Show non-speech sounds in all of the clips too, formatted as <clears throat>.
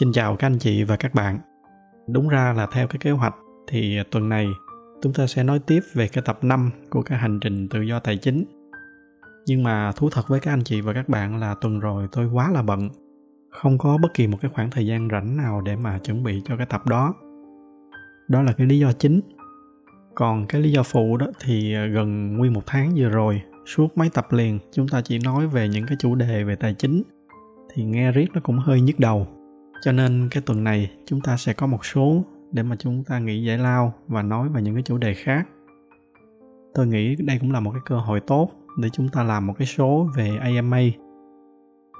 Xin chào các anh chị và các bạn. Đúng ra là theo cái kế hoạch thì tuần này chúng ta sẽ nói tiếp về cái tập 5 của cái hành trình tự do tài chính. Nhưng mà thú thật với các anh chị và các bạn là tuần rồi tôi quá là bận. Không có bất kỳ một cái khoảng thời gian rảnh nào để mà chuẩn bị cho cái tập đó. Đó là cái lý do chính. Còn cái lý do phụ đó thì gần nguyên một tháng vừa rồi, suốt mấy tập liền chúng ta chỉ nói về những cái chủ đề về tài chính thì nghe riết nó cũng hơi nhức đầu cho nên cái tuần này chúng ta sẽ có một số để mà chúng ta nghĩ giải lao và nói về những cái chủ đề khác. Tôi nghĩ đây cũng là một cái cơ hội tốt để chúng ta làm một cái số về AMA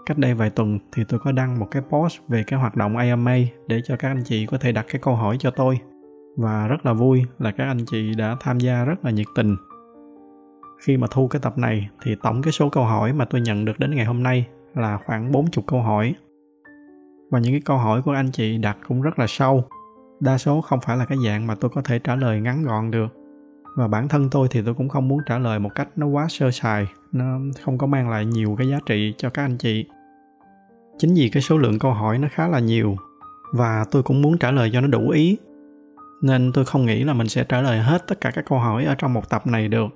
cách đây vài tuần thì tôi có đăng một cái post về cái hoạt động AMA để cho các anh chị có thể đặt cái câu hỏi cho tôi. Và rất là vui là các anh chị đã tham gia rất là nhiệt tình. Khi mà thu cái tập này thì tổng cái số câu hỏi mà tôi nhận được đến ngày hôm nay là khoảng 40 câu hỏi và những cái câu hỏi của anh chị đặt cũng rất là sâu. Đa số không phải là cái dạng mà tôi có thể trả lời ngắn gọn được. Và bản thân tôi thì tôi cũng không muốn trả lời một cách nó quá sơ sài, nó không có mang lại nhiều cái giá trị cho các anh chị. Chính vì cái số lượng câu hỏi nó khá là nhiều, và tôi cũng muốn trả lời cho nó đủ ý, nên tôi không nghĩ là mình sẽ trả lời hết tất cả các câu hỏi ở trong một tập này được.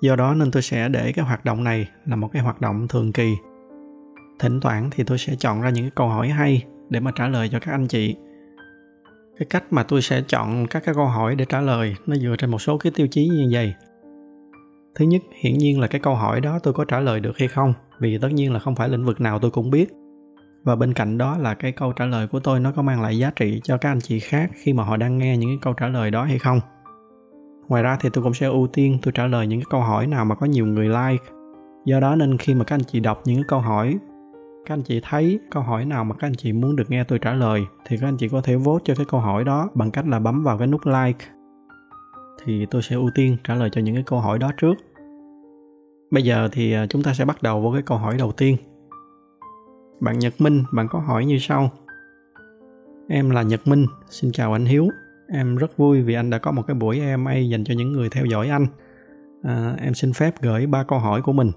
Do đó nên tôi sẽ để cái hoạt động này là một cái hoạt động thường kỳ thỉnh thoảng thì tôi sẽ chọn ra những cái câu hỏi hay để mà trả lời cho các anh chị. Cái cách mà tôi sẽ chọn các cái câu hỏi để trả lời, nó dựa trên một số cái tiêu chí như vậy. Thứ nhất, hiển nhiên là cái câu hỏi đó tôi có trả lời được hay không, vì tất nhiên là không phải lĩnh vực nào tôi cũng biết. Và bên cạnh đó là cái câu trả lời của tôi nó có mang lại giá trị cho các anh chị khác khi mà họ đang nghe những cái câu trả lời đó hay không. Ngoài ra thì tôi cũng sẽ ưu tiên tôi trả lời những cái câu hỏi nào mà có nhiều người like. Do đó nên khi mà các anh chị đọc những cái câu hỏi các anh chị thấy câu hỏi nào mà các anh chị muốn được nghe tôi trả lời thì các anh chị có thể vote cho cái câu hỏi đó bằng cách là bấm vào cái nút like. Thì tôi sẽ ưu tiên trả lời cho những cái câu hỏi đó trước. Bây giờ thì à, chúng ta sẽ bắt đầu với cái câu hỏi đầu tiên. Bạn nhật minh bạn có hỏi như sau. Em là nhật minh xin chào anh hiếu. Em rất vui vì anh đã có một cái buổi EMA dành cho những người theo dõi anh. À, em xin phép gửi ba câu hỏi của mình.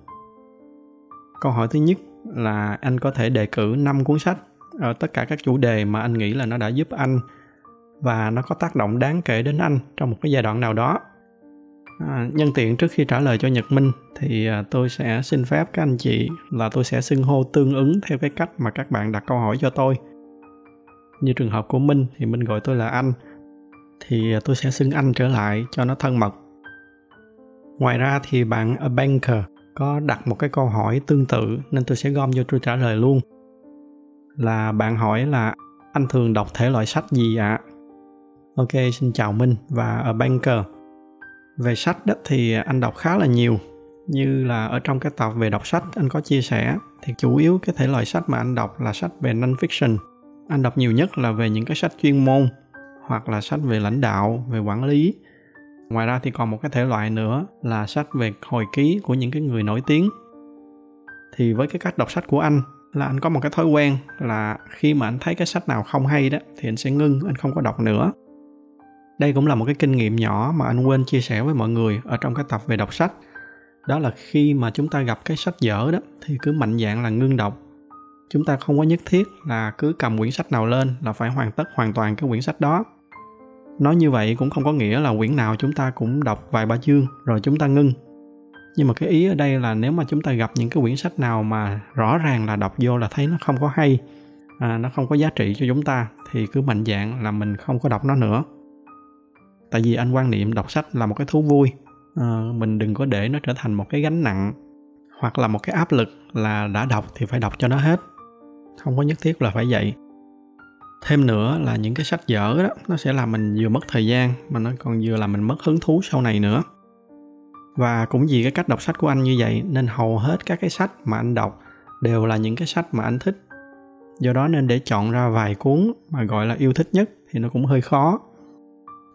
Câu hỏi thứ nhất là anh có thể đề cử 5 cuốn sách ở tất cả các chủ đề mà anh nghĩ là nó đã giúp anh và nó có tác động đáng kể đến anh trong một cái giai đoạn nào đó. À, nhân tiện trước khi trả lời cho nhật minh thì à, tôi sẽ xin phép các anh chị là tôi sẽ xưng hô tương ứng theo cái cách mà các bạn đặt câu hỏi cho tôi. Như trường hợp của minh thì minh gọi tôi là anh thì à, tôi sẽ xưng anh trở lại cho nó thân mật. Ngoài ra thì bạn a banker có đặt một cái câu hỏi tương tự nên tôi sẽ gom vô tôi trả lời luôn. Là bạn hỏi là, anh thường đọc thể loại sách gì ạ? À? ok, xin chào minh và ở banker. Về sách đó thì anh đọc khá là nhiều, như là ở trong cái tập về đọc sách anh có chia sẻ thì chủ yếu cái thể loại sách mà anh đọc là sách về non fiction anh đọc nhiều nhất là về những cái sách chuyên môn hoặc là sách về lãnh đạo, về quản lý ngoài ra thì còn một cái thể loại nữa là sách về hồi ký của những cái người nổi tiếng. Thì với cái cách đọc sách của anh là anh có một cái thói quen là khi mà anh thấy cái sách nào không hay đó thì anh sẽ ngưng, anh không có đọc nữa. Đây cũng là một cái kinh nghiệm nhỏ mà anh quên chia sẻ với mọi người ở trong cái tập về đọc sách. Đó là khi mà chúng ta gặp cái sách dở đó thì cứ mạnh dạng là ngưng đọc. Chúng ta không có nhất thiết là cứ cầm quyển sách nào lên là phải hoàn tất hoàn toàn cái quyển sách đó nói như vậy cũng không có nghĩa là quyển nào chúng ta cũng đọc vài ba chương rồi chúng ta ngưng. Nhưng mà cái ý ở đây là nếu mà chúng ta gặp những cái quyển sách nào mà rõ ràng là đọc vô là thấy nó không có hay à, nó không có giá trị cho chúng ta thì cứ mạnh dạng là mình không có đọc nó nữa. Tại vì anh quan niệm đọc sách là một cái thú vui à, mình đừng có để nó trở thành một cái gánh nặng hoặc là một cái áp lực là đã đọc thì phải đọc cho nó hết. Không có nhất thiết là phải vậy thêm nữa là những cái sách dở đó, nó sẽ làm mình vừa mất thời gian mà nó còn vừa làm mình mất hứng thú sau này nữa. Và cũng vì cái cách đọc sách của anh như vậy nên hầu hết các cái sách mà anh đọc đều là những cái sách mà anh thích. Do đó nên để chọn ra vài cuốn mà gọi là yêu thích nhất thì nó cũng hơi khó.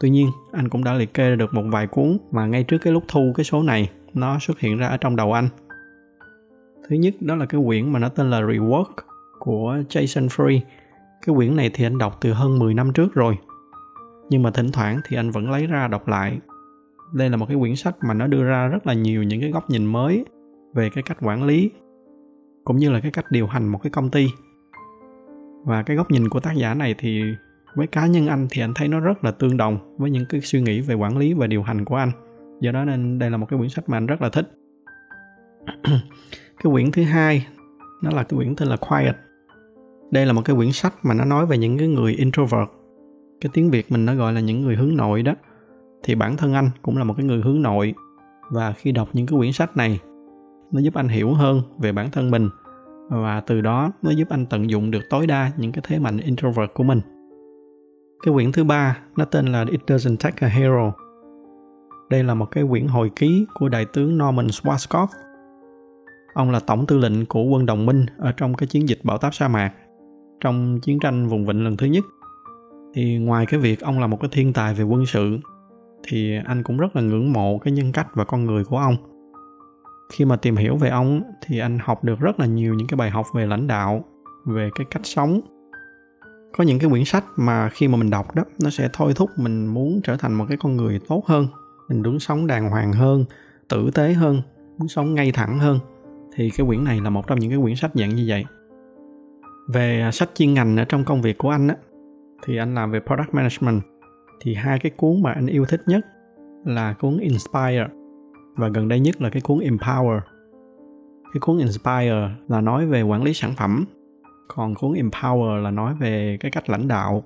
Tuy nhiên, anh cũng đã liệt kê được một vài cuốn mà ngay trước cái lúc thu cái số này, nó xuất hiện ra ở trong đầu anh. Thứ nhất đó là cái quyển mà nó tên là rework của jason free cái quyển này thì anh đọc từ hơn 10 năm trước rồi. Nhưng mà thỉnh thoảng thì anh vẫn lấy ra đọc lại. Đây là một cái quyển sách mà nó đưa ra rất là nhiều những cái góc nhìn mới về cái cách quản lý, cũng như là cái cách điều hành một cái công ty. và cái góc nhìn của tác giả này thì với cá nhân anh thì anh thấy nó rất là tương đồng với những cái suy nghĩ về quản lý và điều hành của anh do đó nên đây là một cái quyển sách mà anh rất là thích <clears throat> cái quyển thứ hai, nó là cái quyển tên là Quiet đây là một cái quyển sách mà nó nói về những cái người introvert. Cái tiếng việt mình nó gọi là những người hướng nội đó. Thì bản thân anh cũng là một cái người hướng nội. Và khi đọc những cái quyển sách này, nó giúp anh hiểu hơn về bản thân mình. Và từ đó, nó giúp anh tận dụng được tối đa những cái thế mạnh introvert của mình. Cái quyển thứ ba, nó tên là It Doesn't Take a Hero. Đây là một cái quyển hồi ký của đại tướng Norman Schwarzkopf. Ông là tổng tư lệnh của quân đồng minh ở trong cái chiến dịch bảo táp sa mạc trong chiến tranh vùng vịnh lần thứ nhất. Thì ngoài cái việc ông là một cái thiên tài về quân sự, thì anh cũng rất là ngưỡng mộ cái nhân cách và con người của ông. Khi mà tìm hiểu về ông thì anh học được rất là nhiều những cái bài học về lãnh đạo, về cái cách sống. Có những cái quyển sách mà khi mà mình đọc đó, nó sẽ thôi thúc mình muốn trở thành một cái con người tốt hơn, mình muốn sống đàng hoàng hơn, tử tế hơn, muốn sống ngay thẳng hơn. Thì cái quyển này là một trong những cái quyển sách dạng như vậy về à, sách chuyên ngành ở trong công việc của anh á thì anh làm về product management thì hai cái cuốn mà anh yêu thích nhất là cuốn Inspire và gần đây nhất là cái cuốn Empower. Cái cuốn Inspire là nói về quản lý sản phẩm, còn cuốn Empower là nói về cái cách lãnh đạo.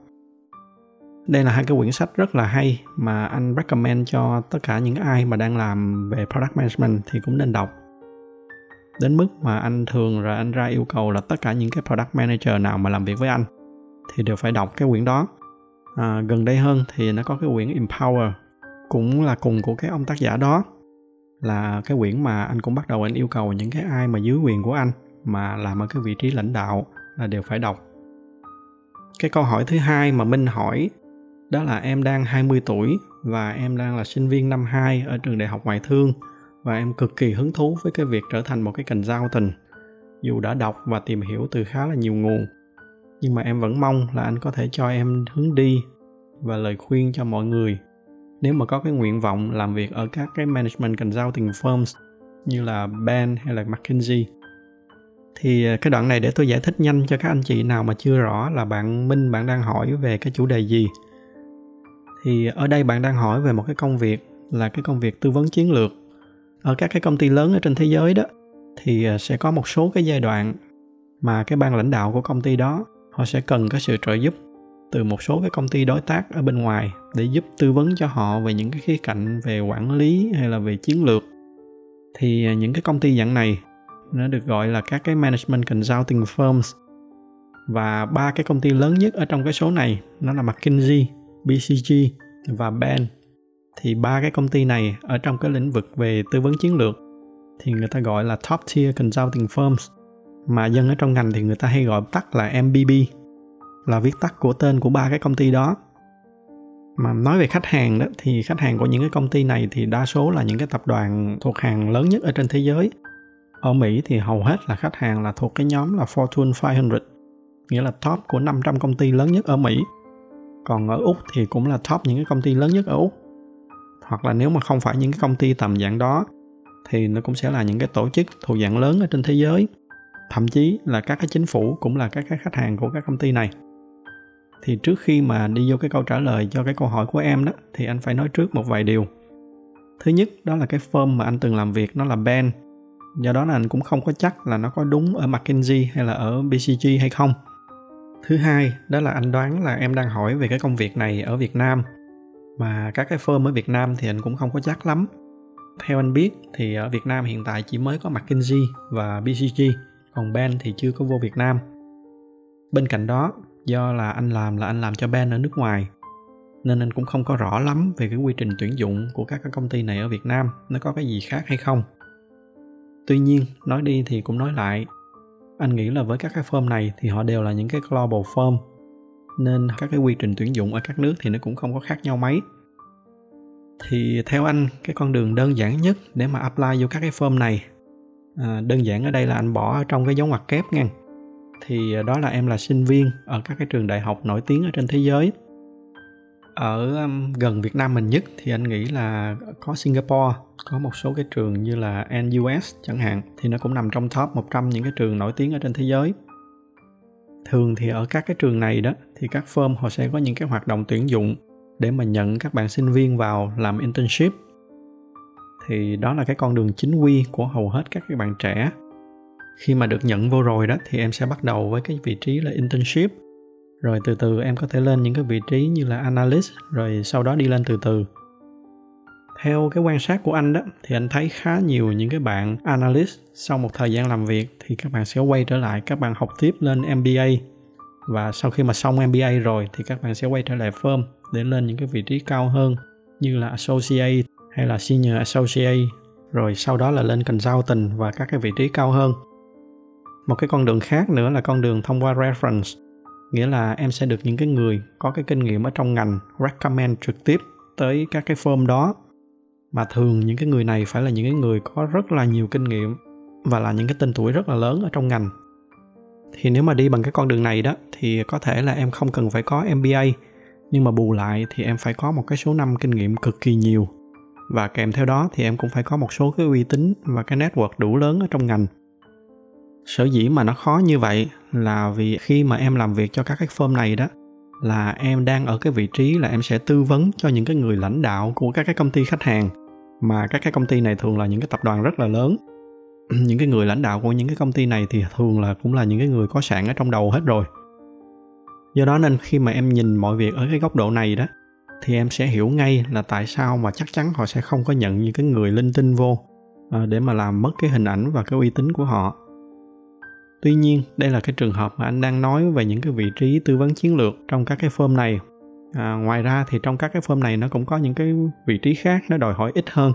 Đây là hai cái quyển sách rất là hay mà anh recommend cho tất cả những ai mà đang làm về product management thì cũng nên đọc. Đến mức mà anh thường rồi anh ra yêu cầu là tất cả những cái product manager nào mà làm việc với anh thì đều phải đọc cái quyển đó à, gần đây hơn thì nó có cái quyển Empower cũng là cùng của cái ông tác giả đó là cái quyển mà anh cũng bắt đầu anh yêu cầu những cái ai mà dưới quyền của anh mà làm ở cái vị trí lãnh đạo là đều phải đọc. Cái câu hỏi thứ hai mà Minh hỏi đó là em đang 20 tuổi và em đang là sinh viên năm 2 ở trường đại học ngoại thương và em cực kỳ hứng thú với cái việc trở thành một cái cành giao tình. Dù đã đọc và tìm hiểu từ khá là nhiều nguồn, nhưng mà em vẫn mong là anh có thể cho em hướng đi và lời khuyên cho mọi người. Nếu mà có cái nguyện vọng làm việc ở các cái management consulting firms như là Ben hay là McKinsey, thì à, cái đoạn này để tôi giải thích nhanh cho các anh chị nào mà chưa rõ là bạn Minh, bạn đang hỏi về cái chủ đề gì. Thì ở đây bạn đang hỏi về một cái công việc là cái công việc tư vấn chiến lược ở các cái công ty lớn ở trên thế giới đó thì ờ, sẽ có một số cái giai đoạn mà cái ban lãnh đạo của công ty đó họ sẽ cần có sự trợ giúp từ một số cái công ty đối tác ở bên ngoài để giúp tư vấn cho họ về những cái khía cạnh về quản lý hay là về chiến lược. Thì ờ, những cái công ty dạng này nó được gọi là các cái management consulting firms. Và ba cái công ty lớn nhất ở trong cái số này nó là McKinsey, BCG và Bain thì ba cái công ty này ở trong cái lĩnh vực về tư vấn chiến lược thì người ta gọi là top tier consulting firms. Mà dân ở trong ngành thì người ta hay gọi tắt là MBB là viết tắt của tên của ba cái công ty đó. Mà nói về khách hàng đó, thì khách hàng của những cái công ty này thì đa số là những cái tập đoàn thuộc hàng lớn nhất ở trên thế giới. Ở Mỹ thì hầu hết là khách hàng là thuộc cái nhóm là Fortune 500 nghĩa là top của 500 công ty lớn nhất ở Mỹ. Còn ở Úc thì cũng là top những cái công ty lớn nhất ở Úc hoặc là nếu mà không phải những cái công ty tầm dạng đó, thì nó cũng sẽ là những cái tổ chức thuộc dạng lớn ở trên thế giới. Thậm chí là các cái chính phủ cũng là các cái khách hàng của các công ty này. Thì trước khi mà đi vô cái câu trả lời cho cái câu hỏi của em đó, thì anh phải nói trước một vài điều. Thứ nhất, đó là cái firm mà anh từng làm việc, nó là Ben. Do đó là anh cũng không có chắc là nó có đúng ở McKinsey hay là ở BCG hay không. Thứ hai, đó là anh đoán là em đang hỏi về cái công việc này ở Việt Nam mà các cái firm ở Việt Nam thì anh cũng không có chắc lắm. Theo anh biết thì ở Việt Nam hiện tại chỉ mới có McKinsey và BCG còn Ben thì chưa có vô Việt Nam. Bên cạnh đó, do là anh làm là anh làm cho Ben ở nước ngoài, nên anh cũng không có rõ lắm về cái quy trình tuyển dụng của các cái công ty này ở Việt Nam, nó có cái gì khác hay không. Tuy nhiên, nói đi thì cũng nói lại, anh nghĩ là với các cái firm này thì họ đều là những cái global firm nên các cái quy trình tuyển dụng ở các nước thì nó cũng không có khác nhau mấy. Thì theo anh cái con đường đơn giản nhất để mà apply vô các cái firm này à, đơn giản ở đây là anh bỏ trong cái dấu ngoặc kép nha. Thì à, đó là em là sinh viên ở các cái trường đại học nổi tiếng ở trên thế giới. Ở um, gần Việt Nam mình nhất thì anh nghĩ là có Singapore có một số cái trường như là NUS chẳng hạn thì nó cũng nằm trong top 100 những cái trường nổi tiếng ở trên thế giới thường thì ở các cái trường này đó, thì các firm họ sẽ có những cái hoạt động tuyển dụng để mà nhận các bạn sinh viên vào làm internship. Thì đó là cái con đường chính quy của hầu hết các cái bạn trẻ. Khi mà được nhận vô rồi đó, thì em sẽ bắt đầu với cái vị trí là internship. Rồi từ từ em có thể lên những cái vị trí như là analyst, rồi sau đó đi lên từ từ theo cái quan sát của anh đó, thì anh thấy khá nhiều những cái bạn analyst sau một thời gian làm việc, thì các bạn sẽ quay trở lại, các bạn học tiếp lên MBA và sau khi mà xong MBA rồi, thì các bạn sẽ quay trở lại firm để lên những cái vị trí cao hơn, như là associate hay là senior associate, rồi sau đó là lên consultant và các cái vị trí cao hơn. Một cái con đường khác nữa là con đường thông qua reference, nghĩa là em sẽ được những cái người có cái kinh nghiệm ở trong ngành recommend trực tiếp tới các cái firm đó mà thường những cái người này phải là những cái người có rất là nhiều kinh nghiệm và là những cái tên tuổi rất là lớn ở trong ngành. Thì nếu mà đi bằng cái con đường này đó, thì có thể là em không cần phải có MBA nhưng mà bù lại thì em phải có một cái số năm kinh nghiệm cực kỳ nhiều. Và kèm theo đó thì em cũng phải có một số cái uy tín và cái network đủ lớn ở trong ngành. Sở dĩ mà nó khó như vậy là vì khi mà em làm việc cho các cái firm này đó là em đang ở cái vị trí là em sẽ tư vấn cho những cái người lãnh đạo của các cái công ty khách hàng. Mà các cái công ty này thường là những cái tập đoàn rất là lớn. <clears throat> Những cái người lãnh đạo của những cái công ty này thì thường là cũng là những cái người có sẵn ở trong đầu hết rồi. Do đó nên khi mà em nhìn mọi việc ở cái góc độ này đó, thì em sẽ hiểu ngay là tại sao mà chắc chắn họ sẽ không có nhận những cái người linh tinh vô à, để mà làm mất cái hình ảnh và cái uy tín của họ tuy nhiên đây là cái trường hợp mà anh đang nói về những cái vị trí tư vấn chiến lược trong các cái firm này. À, ngoài ra thì trong các cái firm này nó cũng có những cái vị trí khác nó đòi hỏi ít hơn.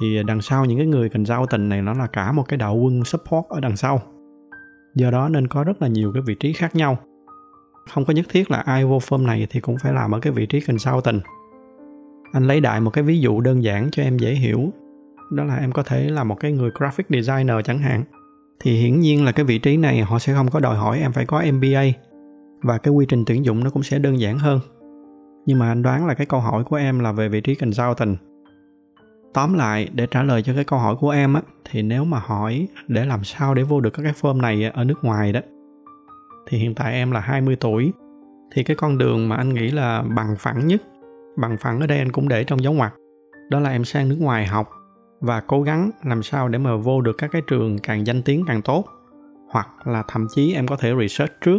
Thì đằng sau những cái người cần giao tình này nó là cả một cái đạo quân support ở đằng sau. Do đó nên có rất là nhiều cái vị trí khác nhau. Không có nhất thiết là ai vô firm này thì cũng phải làm ở cái vị trí cần sau tình anh lấy đại một cái ví dụ đơn giản cho em dễ hiểu. Đó là em có thể là một cái người graphic designer chẳng hạn thì hiển nhiên là cái vị trí này họ sẽ không có đòi hỏi em phải có MBA và cái quy trình tuyển dụng nó cũng sẽ đơn giản hơn. Nhưng mà anh đoán là cái câu hỏi của em là về vị trí consultant. Tóm lại, để trả lời cho cái câu hỏi của em á, thì nếu mà hỏi để làm sao để vô được các cái firm này ở nước ngoài đó, thì hiện tại em là 20 tuổi, thì cái con đường mà anh nghĩ là bằng phẳng nhất, bằng phẳng ở đây anh cũng để trong dấu ngoặc, đó là em sang nước ngoài học và cố gắng làm sao để mà vô được các cái trường càng danh tiếng càng tốt. Hoặc là thậm chí em có thể research trước,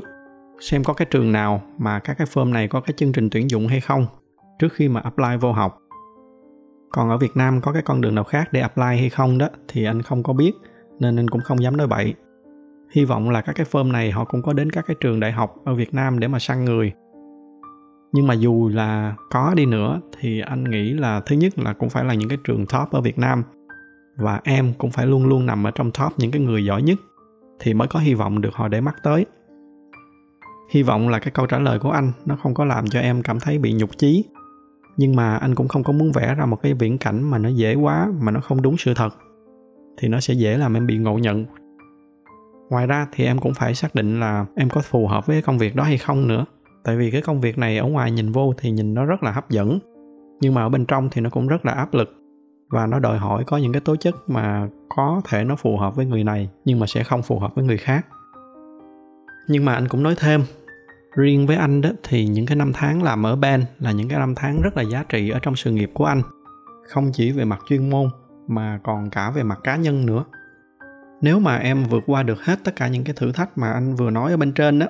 xem có cái trường nào mà các cái firm này có cái chương trình tuyển dụng hay không trước khi mà apply vô học. Còn ở Việt Nam có cái con đường nào khác để apply hay không đó thì anh không có biết, nên anh cũng không dám nói bậy. Hy vọng là các cái firm này họ cũng có đến các cái trường đại học ở Việt Nam để mà săn người nhưng mà dù là có đi nữa, thì anh nghĩ là thứ nhất là cũng phải là những cái trường top ở Việt Nam. Và em cũng phải luôn luôn nằm ở trong top những cái người giỏi nhất, thì mới có hy vọng được họ để mắt tới. Hy vọng là cái câu trả lời của anh, nó không có làm cho em cảm thấy bị nhục chí. Nhưng mà anh cũng không có muốn vẽ ra một cái viễn cảnh mà nó dễ quá, mà nó không đúng sự thật, thì nó sẽ dễ làm em bị ngộ nhận. Ngoài ra thì em cũng phải xác định là em có phù hợp với công việc đó hay không nữa tại vì cái công việc này ở ngoài nhìn vô thì nhìn nó rất là hấp dẫn, nhưng mà ở bên trong thì nó cũng rất là áp lực. Và nó đòi hỏi có những cái tố chất mà có thể nó phù hợp với người này, nhưng mà sẽ không phù hợp với người khác. Nhưng mà anh cũng nói thêm, riêng với anh đó thì những cái năm tháng làm ở ban là những cái năm tháng rất là giá trị ở trong sự nghiệp của anh. Không chỉ về mặt chuyên môn, mà còn cả về mặt cá nhân nữa. Nếu mà em vượt qua được hết tất cả những cái thử thách mà anh vừa nói ở bên trên đó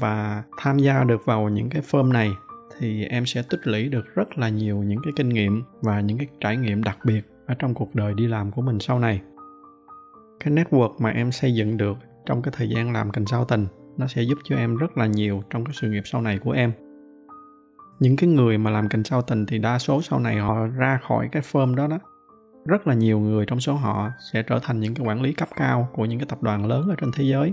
và tham gia được vào những cái firm này, thì em sẽ tích lũy được rất là nhiều những cái kinh nghiệm và những cái trải nghiệm đặc biệt ở trong cuộc đời đi làm của mình sau này. Cái network mà em xây dựng được trong cái thời gian làm consultant, nó sẽ giúp cho em rất là nhiều trong cái sự nghiệp sau này của em. Những cái người mà làm consultant thì đa số sau này họ ra khỏi cái firm đó đó. Rất là nhiều người trong số họ sẽ trở thành những cái quản lý cấp cao của những cái tập đoàn lớn ở trên thế giới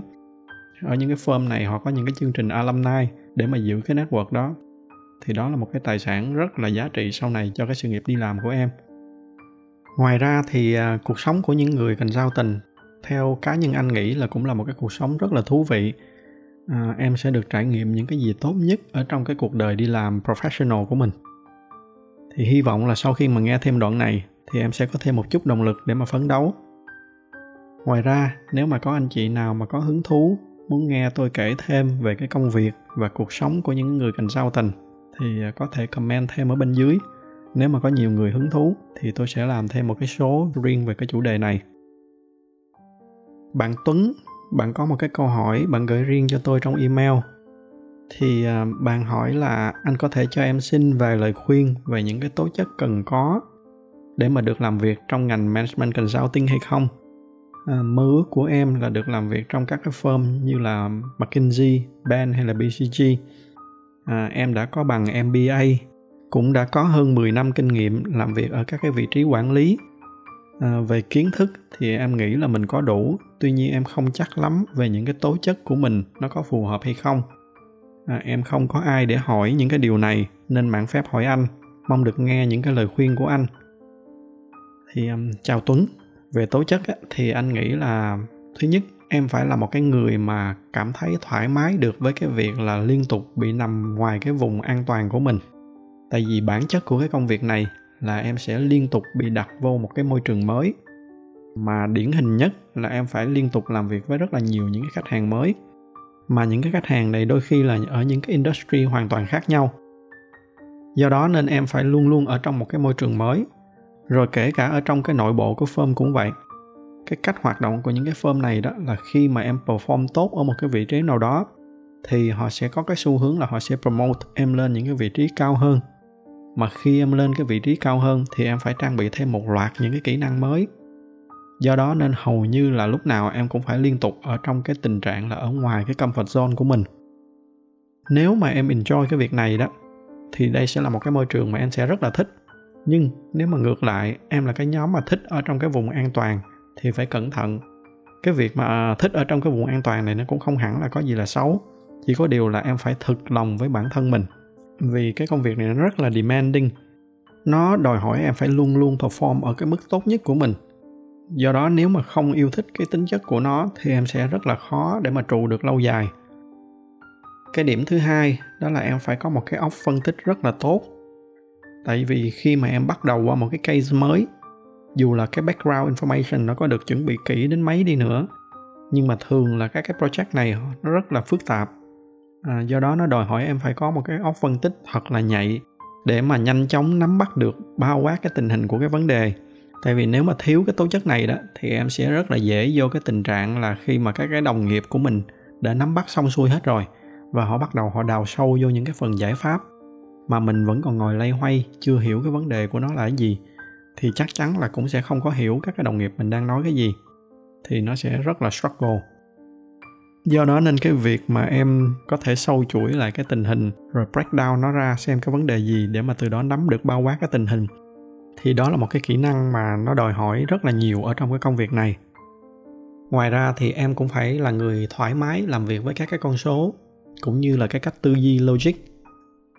ở những cái firm này họ có những cái chương trình alumni để mà giữ cái network đó. Thì đó là một cái tài sản rất là giá trị sau này cho cái sự nghiệp đi làm của em. Ngoài ra thì à, cuộc sống của những người cần giao tình theo cá nhân anh nghĩ là cũng là một cái cuộc sống rất là thú vị. À, em sẽ được trải nghiệm những cái gì tốt nhất ở trong cái cuộc đời đi làm professional của mình. Thì hy vọng là sau khi mà nghe thêm đoạn này thì em sẽ có thêm một chút động lực để mà phấn đấu. Ngoài ra nếu mà có anh chị nào mà có hứng thú muốn nghe tôi kể thêm về cái công việc và cuộc sống của những người consultant thì à, có thể comment thêm ở bên dưới. Nếu mà có nhiều người hứng thú, thì tôi sẽ làm thêm một cái số riêng về cái chủ đề này. Bạn tuấn, bạn có một cái câu hỏi bạn gửi riêng cho tôi trong email. Thì à, bạn hỏi là anh có thể cho em xin vài lời khuyên về những cái tố chất cần có để mà được làm việc trong ngành management consulting hay không? À, mơ ước của em là được làm việc trong các cái firm như là McKinsey, Bain hay là BCG. À, em đã có bằng MBA, cũng đã có hơn 10 năm kinh nghiệm làm việc ở các cái vị trí quản lý. À, về kiến thức thì em nghĩ là mình có đủ, tuy nhiên em không chắc lắm về những cái tố chất của mình nó có phù hợp hay không. À, em không có ai để hỏi những cái điều này nên mạng phép hỏi anh, mong được nghe những cái lời khuyên của anh. Thì um, chào Tuấn, về tố chất á, thì anh nghĩ là thứ nhất em phải là một cái người mà cảm thấy thoải mái được với cái việc là liên tục bị nằm ngoài cái vùng an toàn của mình. Tại vì bản chất của cái công việc này là em sẽ liên tục bị đặt vô một cái môi trường mới. Mà điển hình nhất là em phải liên tục làm việc với rất là nhiều những cái khách hàng mới. Mà những cái khách hàng này đôi khi là ở những cái industry hoàn toàn khác nhau. Do đó nên em phải luôn luôn ở trong một cái môi trường mới rồi kể cả ở trong cái nội bộ của firm cũng vậy. Cái cách hoạt động của những cái firm này đó là khi mà em perform tốt ở một cái vị trí nào đó, thì họ sẽ có cái xu hướng là họ sẽ promote em lên những cái vị trí cao hơn. Mà khi em lên cái vị trí cao hơn thì em phải trang bị thêm một loạt những cái kỹ năng mới. Do đó nên hầu như là lúc nào em cũng phải liên tục ở trong cái tình trạng là ở ngoài cái comfort zone của mình. Nếu mà em enjoy cái việc này đó, thì đây sẽ là một cái môi trường mà em sẽ rất là thích nhưng nếu mà ngược lại, em là cái nhóm mà thích ở trong cái vùng an toàn thì phải cẩn thận. Cái việc mà thích ở trong cái vùng an toàn này nó cũng không hẳn là có gì là xấu. Chỉ có điều là em phải thực lòng với bản thân mình. Vì cái công việc này nó rất là demanding. Nó đòi hỏi em phải luôn luôn perform ở cái mức tốt nhất của mình. Do đó nếu mà không yêu thích cái tính chất của nó thì em sẽ rất là khó để mà trụ được lâu dài. Cái điểm thứ hai đó là em phải có một cái óc phân tích rất là tốt tại vì khi mà em bắt đầu qua một cái case mới dù là cái background information nó có được chuẩn bị kỹ đến mấy đi nữa nhưng mà thường là các cái project này nó rất là phức tạp. À, do đó nó đòi hỏi em phải có một cái óc phân tích thật là nhạy để mà nhanh chóng nắm bắt được bao quát cái tình hình của cái vấn đề. Tại vì nếu mà thiếu cái tố chất này đó thì em sẽ rất là dễ vô cái tình trạng là khi mà các cái đồng nghiệp của mình đã nắm bắt xong xuôi hết rồi và họ bắt đầu họ đào sâu vô những cái phần giải pháp mà mình vẫn còn ngồi lay hoay, chưa hiểu cái vấn đề của nó là cái gì, thì chắc chắn là cũng sẽ không có hiểu các cái đồng nghiệp mình đang nói cái gì, thì nó sẽ rất là struggle. Do đó nên cái việc mà em có thể sâu chuỗi lại cái tình hình, rồi break down nó ra xem cái vấn đề gì để mà từ đó nắm được bao quát cái tình hình, thì đó là một cái kỹ năng mà nó đòi hỏi rất là nhiều ở trong cái công việc này. Ngoài ra thì em cũng phải là người thoải mái làm việc với các cái con số, cũng như là cái cách tư duy logic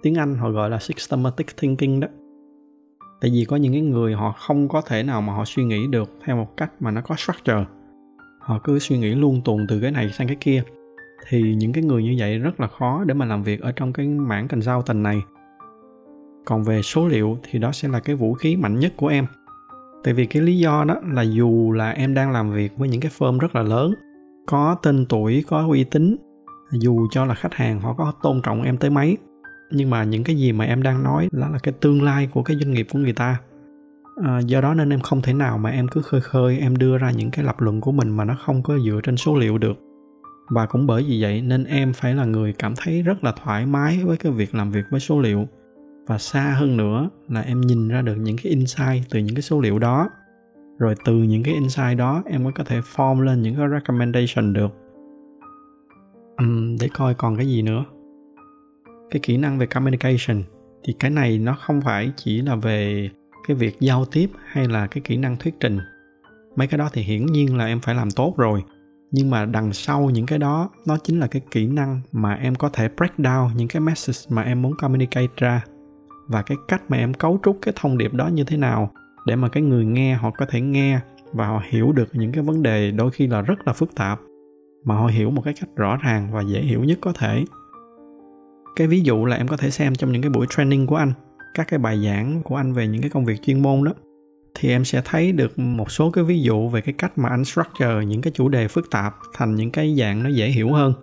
tiếng anh họ gọi là systematic thinking đó. Tại vì có những cái người họ không có thể nào mà họ suy nghĩ được theo một cách mà nó có structure. Họ cứ suy nghĩ luôn tuần từ cái này sang cái kia. Thì những cái người như vậy rất là khó để mà làm việc ở trong cái mảng tình giao tình này. Còn về số liệu thì đó sẽ là cái vũ khí mạnh nhất của em. Tại vì cái lý do đó là dù là em đang làm việc với những cái firm rất là lớn, có tên tuổi, có uy tín, dù cho là khách hàng họ có tôn trọng em tới mấy nhưng mà những cái gì mà em đang nói đó là cái tương lai của cái doanh nghiệp của người ta. À, do đó nên em không thể nào mà em cứ khơi khơi em đưa ra những cái lập luận của mình mà nó không có dựa trên số liệu được. Và cũng bởi vì vậy nên em phải là người cảm thấy rất là thoải mái với cái việc làm việc với số liệu. Và xa hơn nữa là em nhìn ra được những cái insight từ những cái số liệu đó. Rồi từ những cái insight đó em mới có thể form lên những cái recommendation được. Uhm, để coi còn cái gì nữa cái kỹ năng về communication thì cái này nó không phải chỉ là về cái việc giao tiếp hay là cái kỹ năng thuyết trình. Mấy cái đó thì hiển nhiên là em phải làm tốt rồi. Nhưng mà đằng sau những cái đó, nó chính là cái kỹ năng mà em có thể break down những cái message mà em muốn communicate ra và cái cách mà em cấu trúc cái thông điệp đó như thế nào để mà cái người nghe họ có thể nghe và họ hiểu được những cái vấn đề đôi khi là rất là phức tạp. Mà họ hiểu một cái cách rõ ràng và dễ hiểu nhất có thể cái ví dụ là em có thể xem trong những cái buổi training của anh, các cái bài giảng của anh về những cái công việc chuyên môn đó, thì em sẽ thấy được một số cái ví dụ về cái cách mà anh structure những cái chủ đề phức tạp thành những cái dạng nó dễ hiểu hơn.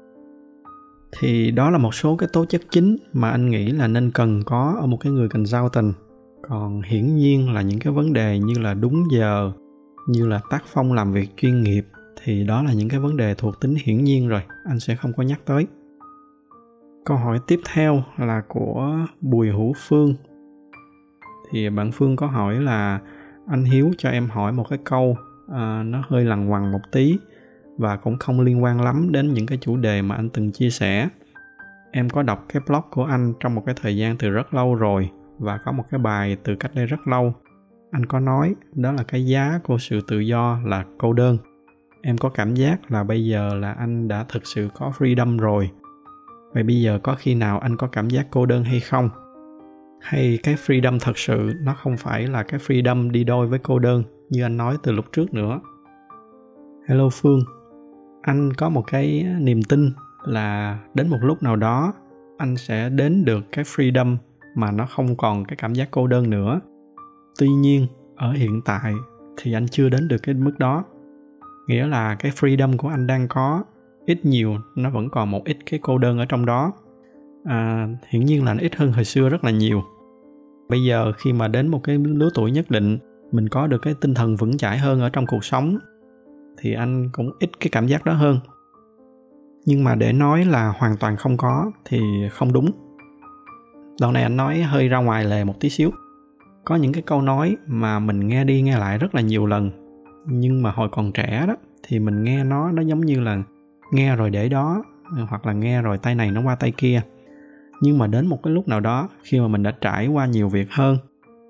Thì đó là một số cái tố chất chính mà anh nghĩ là nên cần có ở một cái người cần giao tình còn hiển nhiên là những cái vấn đề như là đúng giờ, như là tác phong làm việc chuyên nghiệp, thì đó là những cái vấn đề thuộc tính hiển nhiên rồi, anh sẽ không có nhắc tới câu hỏi tiếp theo là của bùi hữu phương. Thì bạn phương có hỏi là anh hiếu cho em hỏi một cái câu à, nó hơi lằng ngoằng một tí và cũng không liên quan lắm đến những cái chủ đề mà anh từng chia sẻ. Em có đọc cái blog của anh trong một cái thời gian từ rất lâu rồi và có một cái bài từ cách đây rất lâu. Anh có nói đó là cái giá của sự tự do là cô đơn. Em có cảm giác là bây giờ là anh đã thực sự có freedom rồi vậy bây giờ có khi nào anh có cảm giác cô đơn hay không? Hay cái freedom thật sự nó không phải là cái freedom đi đôi với cô đơn như anh nói từ lúc trước nữa? Hello phương, anh có một cái niềm tin là đến một lúc nào đó anh sẽ đến được cái freedom mà nó không còn cái cảm giác cô đơn nữa. Tuy nhiên, ở hiện tại thì anh chưa đến được cái mức đó. Nghĩa là cái freedom của anh đang có ít nhiều nó vẫn còn một ít cái cô đơn ở trong đó. À, hiển nhiên là nó ít hơn hồi xưa rất là nhiều. Bây giờ khi mà đến một cái lứa tuổi nhất định mình có được cái tinh thần vững chãi hơn ở trong cuộc sống thì anh cũng ít cái cảm giác đó hơn. Nhưng mà để nói là hoàn toàn không có thì không đúng. Đoạn này anh nói hơi ra ngoài lề một tí xíu. Có những cái câu nói mà mình nghe đi nghe lại rất là nhiều lần nhưng mà hồi còn trẻ đó thì mình nghe nó nó giống như là nghe rồi để đó ờ, hoặc là nghe rồi tay này nó qua tay kia. Nhưng mà đến một cái lúc nào đó khi mà mình đã trải qua nhiều việc hơn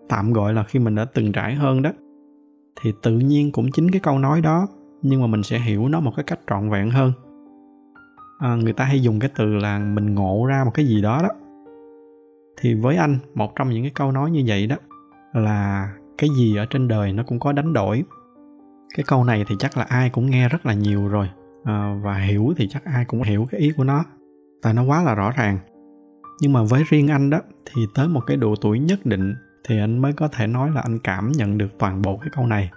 tạm gọi là khi mình đã từng trải hơn đó thì tự nhiên cũng chính cái câu nói đó nhưng mà mình sẽ hiểu nó một cái cách trọn vẹn hơn. À, người ta hay dùng cái từ là mình ngộ ra một cái gì đó đó. Thì với anh một trong những cái câu nói như vậy đó là cái gì ở trên đời nó cũng có đánh đổi. Cái câu này thì chắc là ai cũng nghe rất là nhiều rồi. Ờ, và hiểu thì chắc ai cũng hiểu cái ý của nó. Tại nó quá là rõ ràng. Nhưng mà với riêng anh đó, thì tới một cái độ tuổi nhất định thì anh mới có thể nói là anh cảm nhận được toàn bộ cái câu này.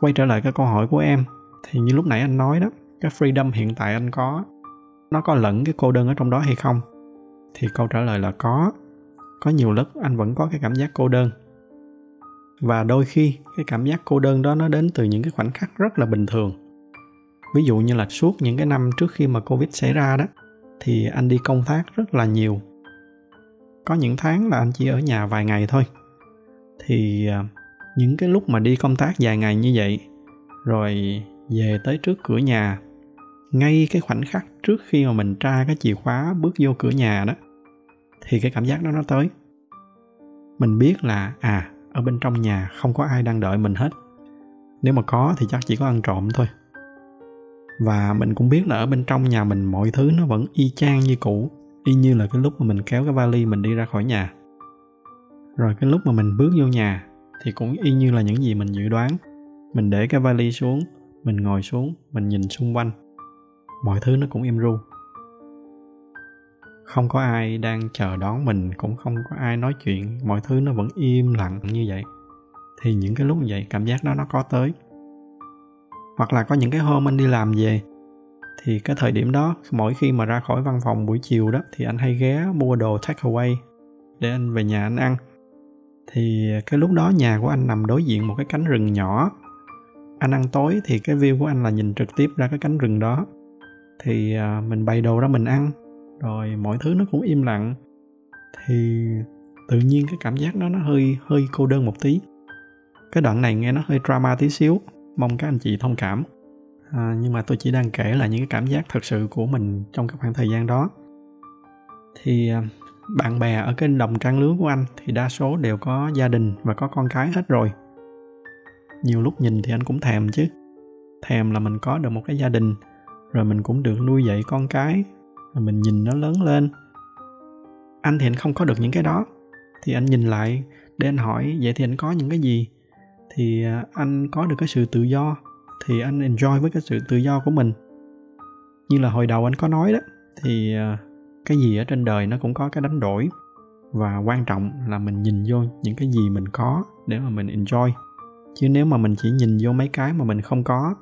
Quay trở lại cái câu hỏi của em, thì như lúc nãy anh nói đó, cái freedom hiện tại anh có, nó có lẫn cái cô đơn ở trong đó hay không? Thì câu trả lời là có. Có nhiều lúc anh vẫn có cái cảm giác cô đơn. Và đôi khi cái cảm giác cô đơn đó nó đến từ những cái khoảnh khắc rất là bình thường ví dụ như là suốt những cái năm trước khi mà covid xảy ra đó, thì anh đi công tác rất là nhiều. Có những tháng là anh chỉ ở nhà vài ngày thôi. Thì à, những cái lúc mà đi công tác dài ngày như vậy, rồi về tới trước cửa nhà, ngay cái khoảnh khắc trước khi mà mình tra cái chìa khóa bước vô cửa nhà đó, thì cái cảm giác đó nó tới. Mình biết là à ở bên trong nhà không có ai đang đợi mình hết. Nếu mà có thì chắc chỉ có ăn trộm thôi và mình cũng biết là ở bên trong nhà mình mọi thứ nó vẫn y chang như cũ. Y như là cái lúc mà mình kéo cái vali mình đi ra khỏi nhà. Rồi cái lúc mà mình bước vô nhà thì cũng y như là những gì mình dự đoán. Mình để cái vali xuống, mình ngồi xuống, mình nhìn xung quanh. Mọi thứ nó cũng im ru. Không có ai đang chờ đón mình, cũng không có ai nói chuyện. Mọi thứ nó vẫn im lặng như vậy. Thì những cái lúc như vậy, cảm giác đó nó có tới hoặc là có những cái hôm anh đi làm về, thì cái thời điểm đó, mỗi khi mà ra khỏi văn phòng buổi chiều đó, thì anh hay ghé mua đồ take away để anh về nhà anh ăn. Thì cái lúc đó nhà của anh nằm đối diện một cái cánh rừng nhỏ. Anh ăn tối thì cái view của anh là nhìn trực tiếp ra cái cánh rừng đó. Thì à, mình bày đồ ra mình ăn, rồi mọi thứ nó cũng im lặng. Thì tự nhiên cái cảm giác đó nó hơi hơi cô đơn một tí. Cái đoạn này nghe nó hơi drama tí xíu mong các anh chị thông cảm. À, nhưng mà tôi chỉ đang kể là những cái cảm giác thật sự của mình trong cái khoảng thời gian đó. Thì à, bạn bè ở cái đồng trang lứa của anh thì đa số đều có gia đình và có con cái hết rồi. Nhiều lúc nhìn thì anh cũng thèm chứ. Thèm là mình có được một cái gia đình rồi mình cũng được nuôi dạy con cái rồi mình nhìn nó lớn lên. Anh thì anh không có được những cái đó. Thì anh nhìn lại để anh hỏi vậy thì anh có những cái gì? Thì à, anh có được cái sự tự do thì anh enjoy với cái sự tự do của mình. Như là hồi đầu anh có nói đó, thì à, cái gì ở trên đời nó cũng có cái đánh đổi và quan trọng là mình nhìn vô những cái gì mình có để mà mình enjoy. Chứ nếu mà mình chỉ nhìn vô mấy cái mà mình không có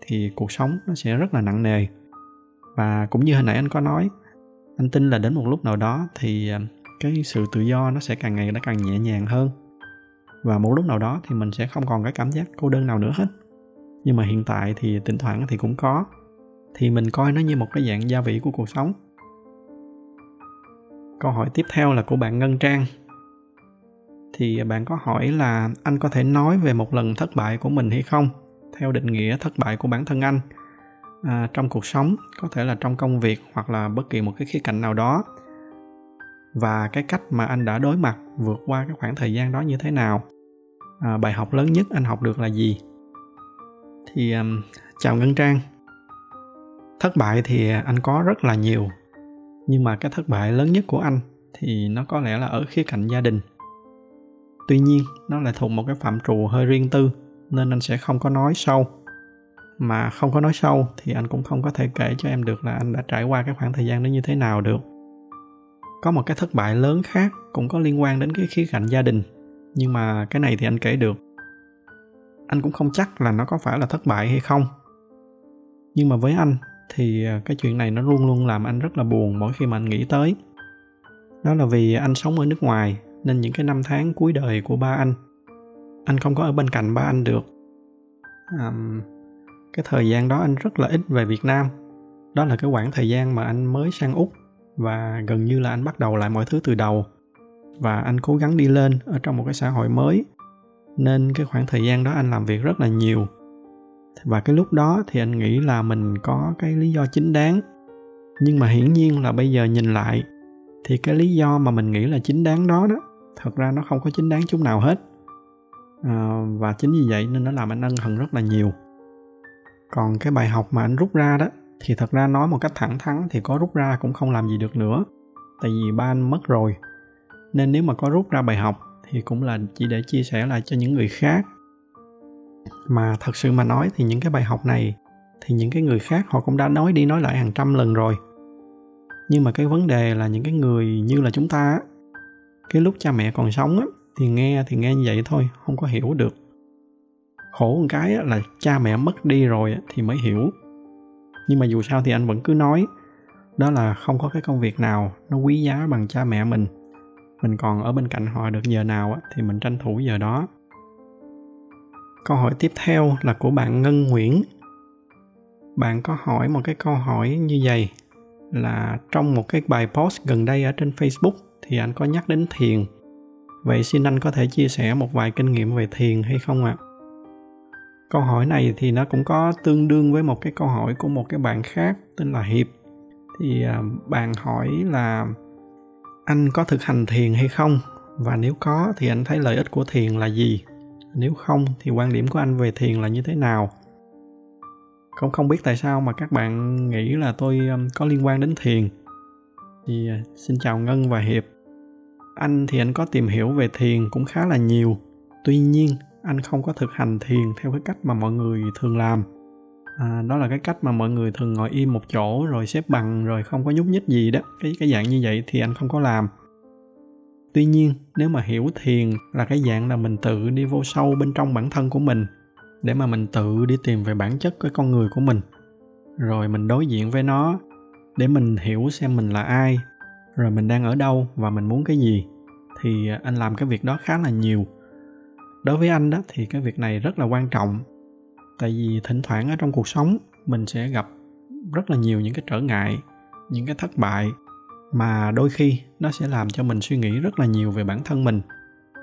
thì cuộc sống nó sẽ rất là nặng nề. Và cũng như hồi nãy anh có nói, anh tin là đến một lúc nào đó thì à, cái sự tự do nó sẽ càng ngày nó càng nhẹ nhàng hơn và một lúc nào đó thì mình sẽ không còn cái cảm giác cô đơn nào nữa hết. Nhưng mà hiện tại thì thỉnh thoảng thì cũng có. Thì mình coi nó như một cái dạng gia vị của cuộc sống. Câu hỏi tiếp theo là của bạn ngân trang. Thì bạn có hỏi là anh có thể nói về một lần thất bại của mình hay không? Theo định nghĩa thất bại của bản thân anh. À, trong cuộc sống có thể là trong công việc hoặc là bất kỳ một cái khía cạnh nào đó và cái cách mà anh đã đối mặt vượt qua cái khoảng thời gian đó như thế nào. À, bài học lớn nhất anh học được là gì? Thì um, chào ngân trang. Thất bại thì anh có rất là nhiều nhưng mà cái thất bại lớn nhất của anh thì nó có lẽ là ở khía cạnh gia đình. Tuy nhiên nó lại thuộc một cái phạm trù hơi riêng tư nên anh sẽ không có nói sâu. Mà không có nói sâu thì anh cũng không có thể kể cho em được là anh đã trải qua cái khoảng thời gian đó như thế nào được có một cái thất bại lớn khác cũng có liên quan đến cái khía cạnh gia đình. Nhưng mà cái này thì anh kể được. Anh cũng không chắc là nó có phải là thất bại hay không. Nhưng mà với anh thì à, cái chuyện này nó luôn luôn làm anh rất là buồn mỗi khi mà anh nghĩ tới. Đó là vì anh sống ở nước ngoài nên những cái năm tháng cuối đời của ba anh anh không có ở bên cạnh ba anh được. À, cái thời gian đó anh rất là ít về việt nam. Đó là cái khoảng thời gian mà anh mới sang úc và gần như là anh bắt đầu lại mọi thứ từ đầu. Và anh cố gắng đi lên ở trong một cái xã hội mới. Nên cái khoảng thời gian đó anh làm việc rất là nhiều. Và cái lúc đó thì anh nghĩ là mình có cái lý do chính đáng. Nhưng mà hiển nhiên là bây giờ nhìn lại thì cái lý do mà mình nghĩ là chính đáng đó đó thật ra nó không có chính đáng chút nào hết. À, và chính vì vậy nên nó làm anh ân hận rất là nhiều. Còn cái bài học mà anh rút ra đó thì thật ra nói một cách thẳng thắn thì có rút ra cũng không làm gì được nữa. Tại vì ba anh mất rồi. Nên nếu mà có rút ra bài học thì cũng là chỉ để chia sẻ lại cho những người khác. Mà thật sự mà nói thì những cái bài học này thì những cái người khác họ cũng đã nói đi nói lại hàng trăm lần rồi. Nhưng mà cái vấn đề là những cái người như là chúng ta cái lúc cha mẹ còn sống á, thì nghe thì nghe như vậy thôi, không có hiểu được. Khổ một cái là cha mẹ mất đi rồi thì mới hiểu nhưng mà dù sao thì anh vẫn cứ nói, đó là không có cái công việc nào nó quý giá bằng cha mẹ mình. Mình còn ở bên cạnh họ được giờ nào thì mình tranh thủ giờ đó. Câu hỏi tiếp theo là của bạn ngân nguyễn. Bạn có hỏi một cái câu hỏi như vậy là trong một cái bài post gần đây ở trên facebook thì anh có nhắc đến thiền. Vậy xin anh có thể chia sẻ một vài kinh nghiệm về thiền hay không ạ? à? Câu hỏi này thì nó cũng có tương đương với một cái câu hỏi của một cái bạn khác tên là hiệp. Thì à, bạn hỏi là anh có thực hành thiền hay không? Và nếu có thì anh thấy lợi ích của thiền là gì? Nếu không thì quan điểm của anh về thiền là như thế nào? Cũng không biết tại sao mà các bạn nghĩ là tôi à, có liên quan đến thiền. Thì à, xin chào ngân và hiệp. Anh thì anh có tìm hiểu về thiền cũng khá là nhiều. Tuy nhiên anh không có thực hành thiền theo cái cách mà mọi người thường làm. À, đó là cái cách mà mọi người thường ngồi im một chỗ rồi xếp bằng rồi không có nhúc nhích gì đó. Cái cái dạng như vậy thì anh không có làm. Tuy nhiên nếu mà hiểu thiền là cái dạng là mình tự đi vô sâu bên trong bản thân của mình để mà mình tự đi tìm về bản chất cái con người của mình. Rồi mình đối diện với nó để mình hiểu xem mình là ai rồi mình đang ở đâu và mình muốn cái gì thì anh làm cái việc đó khá là nhiều đối với anh đó thì cái việc này rất là quan trọng. Tại vì thỉnh thoảng ở trong cuộc sống, mình sẽ gặp rất là nhiều những cái trở ngại, những cái thất bại mà đôi khi nó sẽ làm cho mình suy nghĩ rất là nhiều về bản thân mình.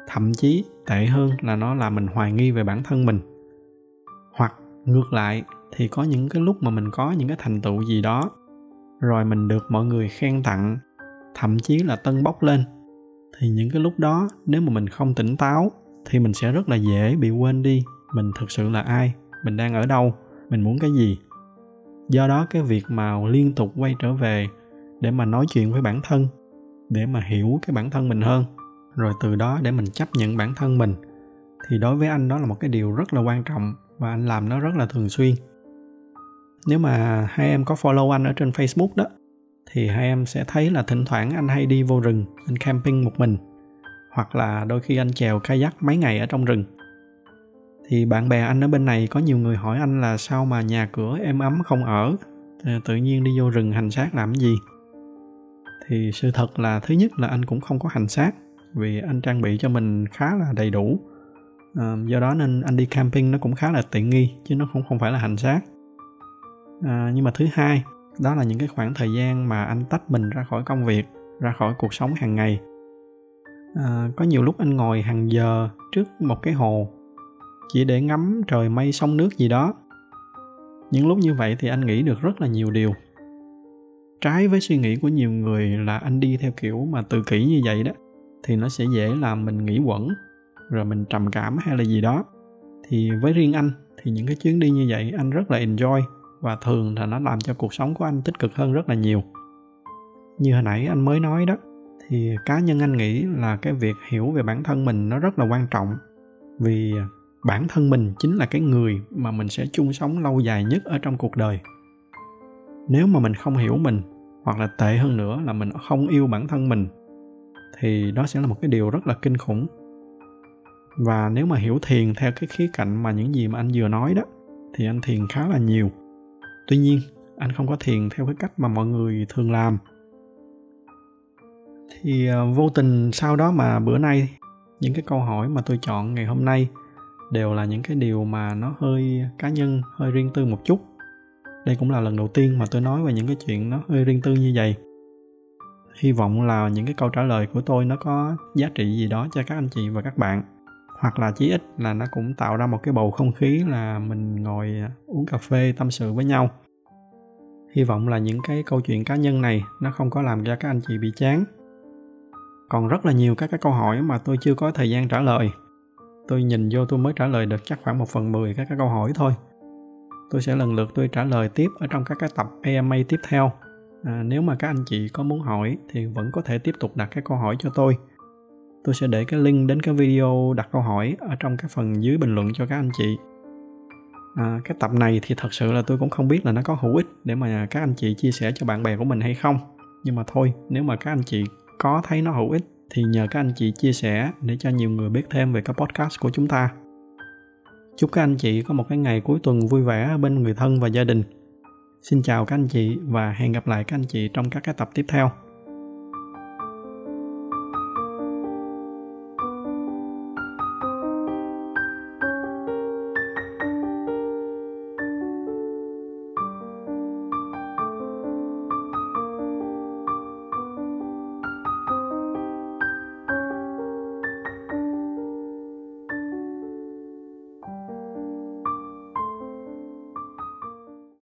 Thậm chí tệ hơn là nó làm mình hoài nghi về bản thân mình. Hoặc ngược lại thì có những cái lúc mà mình có những cái thành tựu gì đó, rồi mình được mọi người khen tặng, thậm chí là tân bốc lên, thì những cái lúc đó nếu mà mình không tỉnh táo thì mình sẽ rất là dễ bị quên đi. Mình thực sự là ai? Mình đang ở đâu? Mình muốn cái gì? Do đó cái việc mà liên tục quay trở về để mà nói chuyện với bản thân, để mà hiểu cái bản thân mình hơn, rồi từ đó để mình chấp nhận bản thân mình, thì đối với anh đó là một cái điều rất là quan trọng và anh làm nó rất là thường xuyên. Nếu mà hai em có follow anh ở trên facebook đó, thì hai em sẽ thấy là thỉnh thoảng anh hay đi vô rừng, anh camping một mình hoặc là đôi khi anh chèo kayak mấy ngày ở trong rừng. Thì bạn bè anh ở bên này có nhiều người hỏi anh là sao mà nhà cửa êm ấm không ở? Ờ, tự nhiên đi vô rừng hành xác làm gì? Thì sự thật là thứ nhất là anh cũng không có hành xác vì anh trang bị cho mình khá là đầy đủ. À, do đó nên anh đi camping nó cũng khá là tiện nghi chứ nó không không phải là hành xác. À, nhưng mà thứ hai đó là những cái khoảng thời gian mà anh tách mình ra khỏi công việc ra khỏi cuộc sống hàng ngày à, có nhiều lúc anh ngồi hàng giờ trước một cái hồ chỉ để ngắm trời mây sông nước gì đó. Những lúc như vậy thì anh nghĩ được rất là nhiều điều. Trái với suy nghĩ của nhiều người là anh đi theo kiểu mà tự kỷ như vậy đó thì nó sẽ dễ làm mình nghĩ quẩn rồi mình trầm cảm hay là gì đó. Thì với riêng anh thì những cái chuyến đi như vậy anh rất là enjoy và thường là nó làm cho cuộc sống của anh tích cực hơn rất là nhiều. Như hồi nãy anh mới nói đó thì cá nhân anh nghĩ là cái việc hiểu về bản thân mình nó rất là quan trọng. Vì bản thân mình chính là cái người mà mình sẽ chung sống lâu dài nhất ở trong cuộc đời. Nếu mà mình không hiểu mình, hoặc là tệ hơn nữa là mình không yêu bản thân mình, thì đó sẽ là một cái điều rất là kinh khủng. Và nếu mà hiểu thiền theo cái khía cạnh mà những gì mà anh vừa nói đó, thì anh thiền khá là nhiều. Tuy nhiên, anh không có thiền theo cái cách mà mọi người thường làm thì ờ, vô tình sau đó mà bữa nay những cái câu hỏi mà tôi chọn ngày hôm nay đều là những cái điều mà nó hơi cá nhân, hơi riêng tư một chút. Đây cũng là lần đầu tiên mà tôi nói về những cái chuyện nó hơi riêng tư như vậy. Hy vọng là những cái câu trả lời của tôi nó có giá trị gì đó cho các anh chị và các bạn. Hoặc là chí ít là nó cũng tạo ra một cái bầu không khí là mình ngồi ờ, uống cà phê tâm sự với nhau. Hy vọng là những cái câu chuyện cá nhân này nó không có làm cho các anh chị bị chán còn rất là nhiều các cái câu hỏi mà tôi chưa có thời gian trả lời. Tôi nhìn vô tôi mới trả lời được chắc khoảng một phần mười các cái câu hỏi thôi. Tôi sẽ lần lượt tôi trả lời tiếp ở trong các cái tập AMA tiếp theo. À, nếu mà các anh chị có muốn hỏi thì vẫn có thể tiếp tục đặt cái câu hỏi cho tôi. Tôi sẽ để cái link đến cái video đặt câu hỏi ở trong cái phần dưới bình luận cho các anh chị. À, cái tập này thì thật sự là tôi cũng không biết là nó có hữu ích để mà các anh chị chia sẻ cho bạn bè của mình hay không. Nhưng mà thôi nếu mà các anh chị có thấy nó hữu ích thì nhờ các anh chị chia sẻ để cho nhiều người biết thêm về cái podcast của chúng ta. Chúc các anh chị có một cái ngày cuối tuần vui vẻ bên người thân và gia đình. Xin chào các anh chị và hẹn gặp lại các anh chị trong các cái tập tiếp theo.